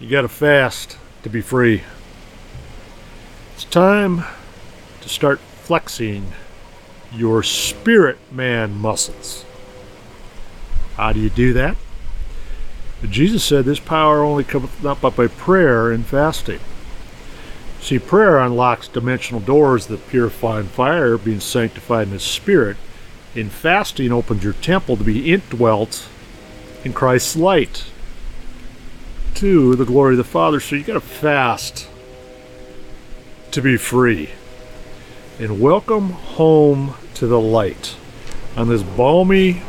You got to fast to be free. It's time to start flexing your spirit man muscles. How do you do that? Jesus said this power only comes up by prayer and fasting. See, prayer unlocks dimensional doors that purify and fire, being sanctified in the Spirit. In fasting opens your temple to be indwelt in Christ's light to the glory of the Father. So you got to fast to be free. And welcome home to the light on this balmy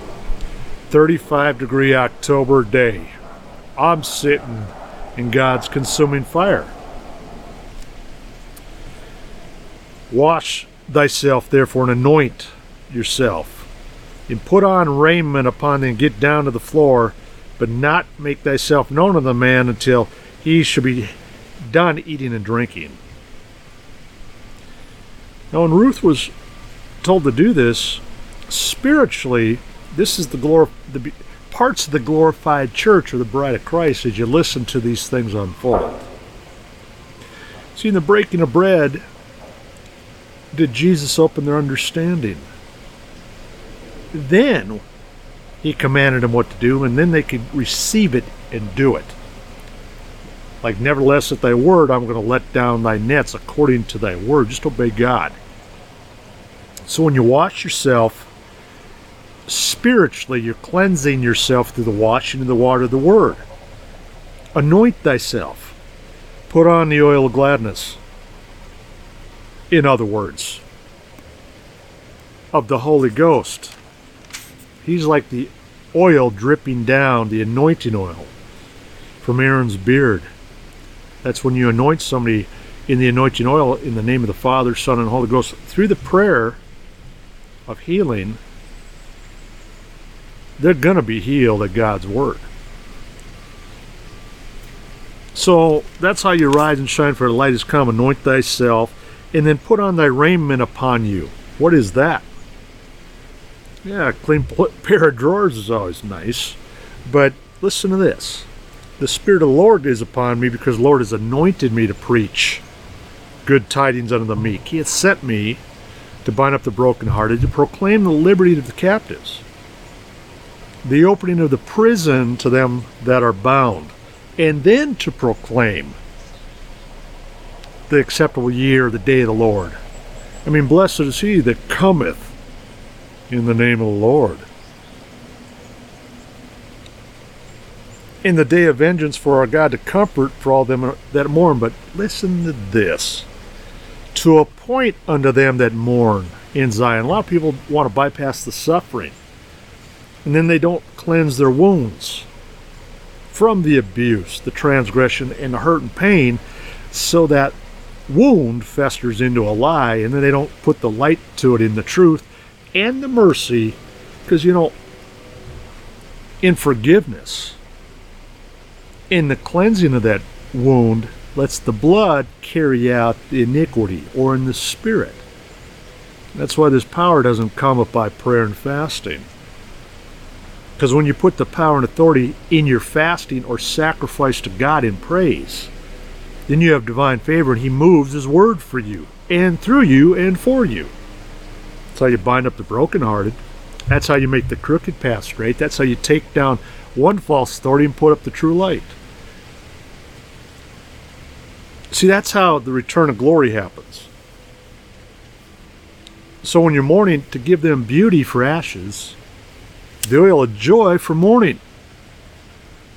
35 degree October day. I'm sitting in God's consuming fire. Wash thyself therefore and anoint yourself, and put on raiment upon thee and get down to the floor but not make thyself known unto the man until he shall be done eating and drinking. Now, when Ruth was told to do this, spiritually, this is the, glor- the parts of the glorified church or the bride of Christ as you listen to these things unfold. See, in the breaking of bread, did Jesus open their understanding? Then, he commanded them what to do, and then they could receive it and do it. Like, nevertheless, at thy word, I'm going to let down thy nets according to thy word. Just obey God. So when you wash yourself, spiritually, you're cleansing yourself through the washing of the water of the word. Anoint thyself. Put on the oil of gladness. In other words, of the Holy Ghost He's like the oil dripping down, the anointing oil from Aaron's beard. That's when you anoint somebody in the anointing oil in the name of the Father, Son, and Holy Ghost through the prayer of healing. They're going to be healed at God's Word. So that's how you rise and shine, for the light has come. Anoint thyself, and then put on thy raiment upon you. What is that? Yeah, a clean pair of drawers is always nice. But listen to this. The Spirit of the Lord is upon me because the Lord has anointed me to preach good tidings unto the meek. He hath sent me to bind up the brokenhearted, to proclaim the liberty of the captives, the opening of the prison to them that are bound, and then to proclaim the acceptable year, the day of the Lord. I mean, blessed is he that cometh in the name of the Lord. In the day of vengeance for our God to comfort for all them that mourn. But listen to this to appoint unto them that mourn in Zion. A lot of people want to bypass the suffering, and then they don't cleanse their wounds from the abuse, the transgression, and the hurt and pain, so that wound festers into a lie, and then they don't put the light to it in the truth, and the mercy, because you know, in forgiveness, in the cleansing of that wound, lets the blood carry out the iniquity, or in the spirit. That's why this power doesn't come up by prayer and fasting. Because when you put the power and authority in your fasting or sacrifice to God in praise, then you have divine favor and He moves His word for you and through you and for you. That's how you bind up the brokenhearted. That's how you make the crooked path straight. That's how you take down one false authority and put up the true light. See, that's how the return of glory happens. So when you're mourning, to give them beauty for ashes, the oil of joy for mourning.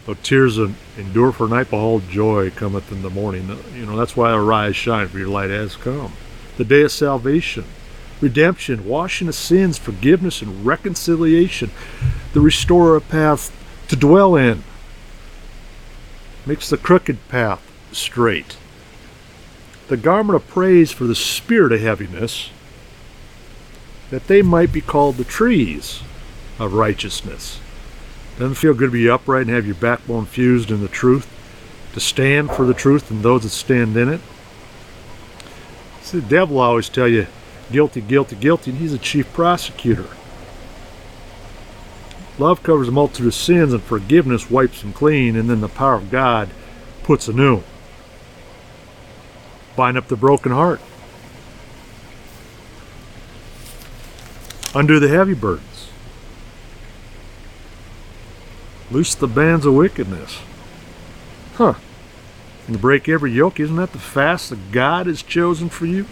Though tears endure for night, behold, joy cometh in the morning. You know, that's why arise, shine, for your light has come. The day of salvation redemption, washing of sins, forgiveness, and reconciliation, the restorer path to dwell in, makes the crooked path straight. The garment of praise for the spirit of heaviness, that they might be called the trees of righteousness. Doesn't feel good to be upright and have your backbone fused in the truth, to stand for the truth and those that stand in it. See, the devil always tell you guilty, guilty, guilty, and he's a chief prosecutor. Love covers a multitude of sins, and forgiveness wipes them clean, and then the power of God puts anew. Bind up the broken heart. Undo the heavy burdens. Loose the bands of wickedness. Huh. And break every yoke. Isn't that the fast that God has chosen for you?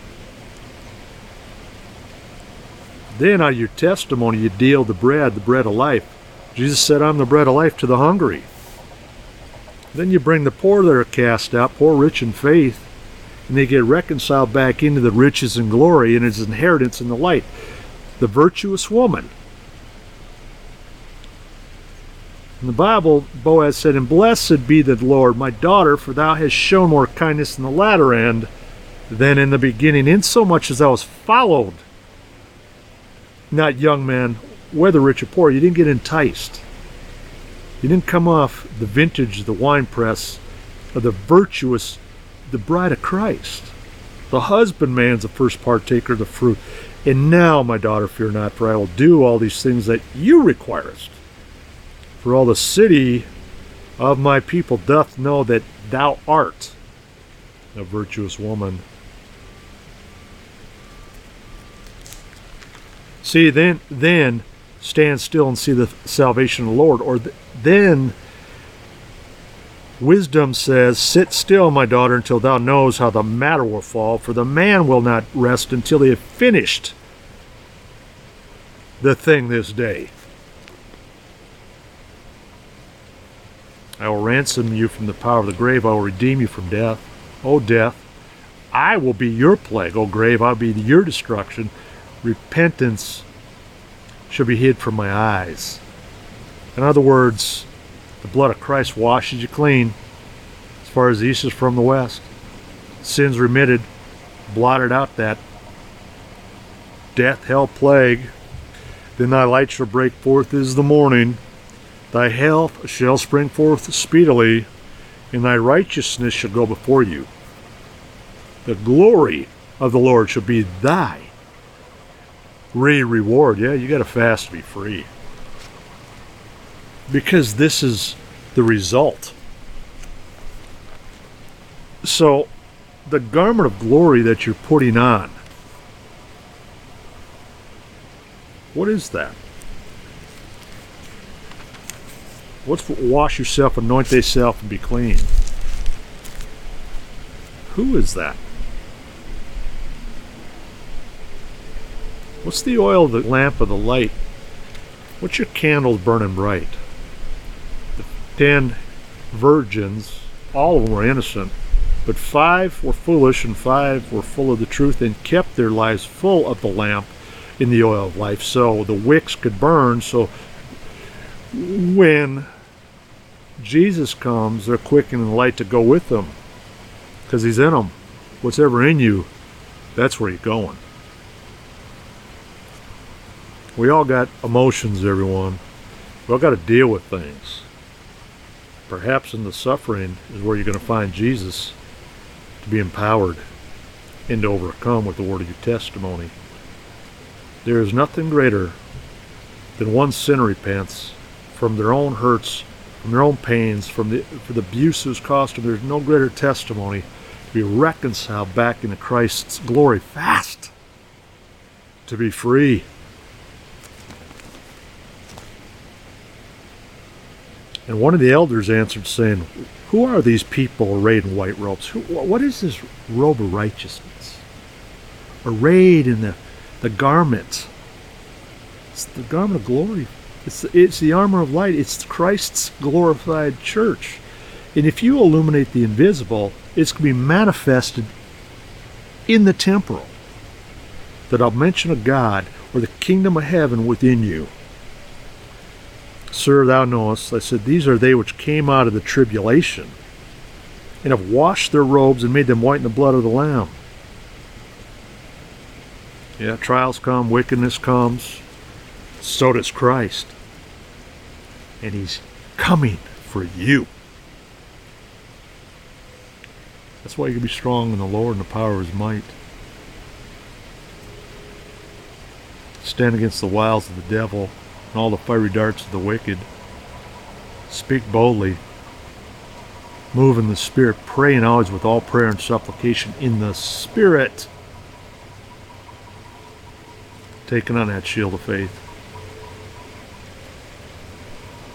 Then out of your testimony you deal the bread, the bread of life. Jesus said, I'm the bread of life to the hungry. Then you bring the poor that are cast out, poor rich in faith, and they get reconciled back into the riches and glory and his inheritance in the light. The virtuous woman. In the Bible, Boaz said, And blessed be the Lord, my daughter, for thou hast shown more kindness in the latter end than in the beginning, insomuch as thou hast followed not young man, whether rich or poor, you didn't get enticed. You didn't come off the vintage, the wine press, of the virtuous, the bride of Christ. The husbandman's the first partaker of the fruit. And now, my daughter, fear not, for I will do all these things that you requirest. For all the city of my people doth know that thou art a virtuous woman. See, then, then stand still and see the salvation of the Lord. Or th- then wisdom says, Sit still, my daughter, until thou knows how the matter will fall, for the man will not rest until he have finished the thing this day. I will ransom you from the power of the grave. I will redeem you from death. O death, I will be your plague. O grave, I'll be your destruction repentance shall be hid from my eyes. In other words, the blood of Christ washes you clean as far as the east is from the west. Sins remitted, blotted out that death, hell, plague. Then thy light shall break forth as the morning. Thy health shall spring forth speedily, and thy righteousness shall go before you. The glory of the Lord shall be thy re reward. Yeah, you got to fast to be free. Because this is the result. So, the garment of glory that you're putting on, what is that? What's wash yourself, anoint thyself, and be clean? Who is that? What's the oil of the lamp of the light? What's your candles burning bright? The ten virgins, all of them were innocent, but five were foolish and five were full of the truth and kept their lives full of the lamp in the oil of life so the wicks could burn. So when Jesus comes, they're quickening the light to go with them because he's in them. What's ever in you, that's where you're going. We all got emotions, everyone. We all got to deal with things. Perhaps in the suffering is where you're going to find Jesus to be empowered and to overcome with the word of your testimony. There is nothing greater than one sinner repents from their own hurts, from their own pains, from the, for the abuses caused them. There's no greater testimony to be reconciled back into Christ's glory fast, to be free. And one of the elders answered, saying, Who are these people arrayed in white robes? What is this robe of righteousness? Arrayed in the, the garment. It's the garment of glory. It's, it's the armor of light. It's Christ's glorified church. And if you illuminate the invisible, it's going to be manifested in the temporal. The dimension of God or the kingdom of heaven within you. Sir, thou knowest, I said, These are they which came out of the tribulation, and have washed their robes and made them white in the blood of the Lamb. Yeah, trials come, wickedness comes. So does Christ. And He's coming for you. That's why you can be strong in the Lord and the power of His might. Stand against the wiles of the devil and all the fiery darts of the wicked. Speak boldly. Move in the Spirit, praying always with all prayer and supplication in the Spirit. Taking on that shield of faith.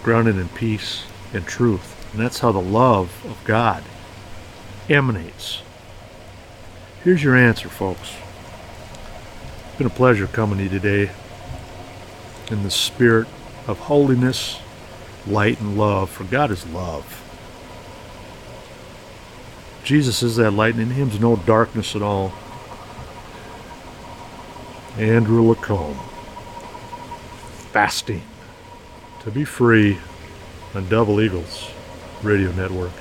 Grounded in peace and truth. And that's how the love of God emanates. Here's your answer, folks. It's been a pleasure coming to you today in the spirit of holiness, light, and love, for God is love. Jesus is that light, and in Him's no darkness at all. Andrew LaCombe. Fasting to be free on Double Eagles Radio Network.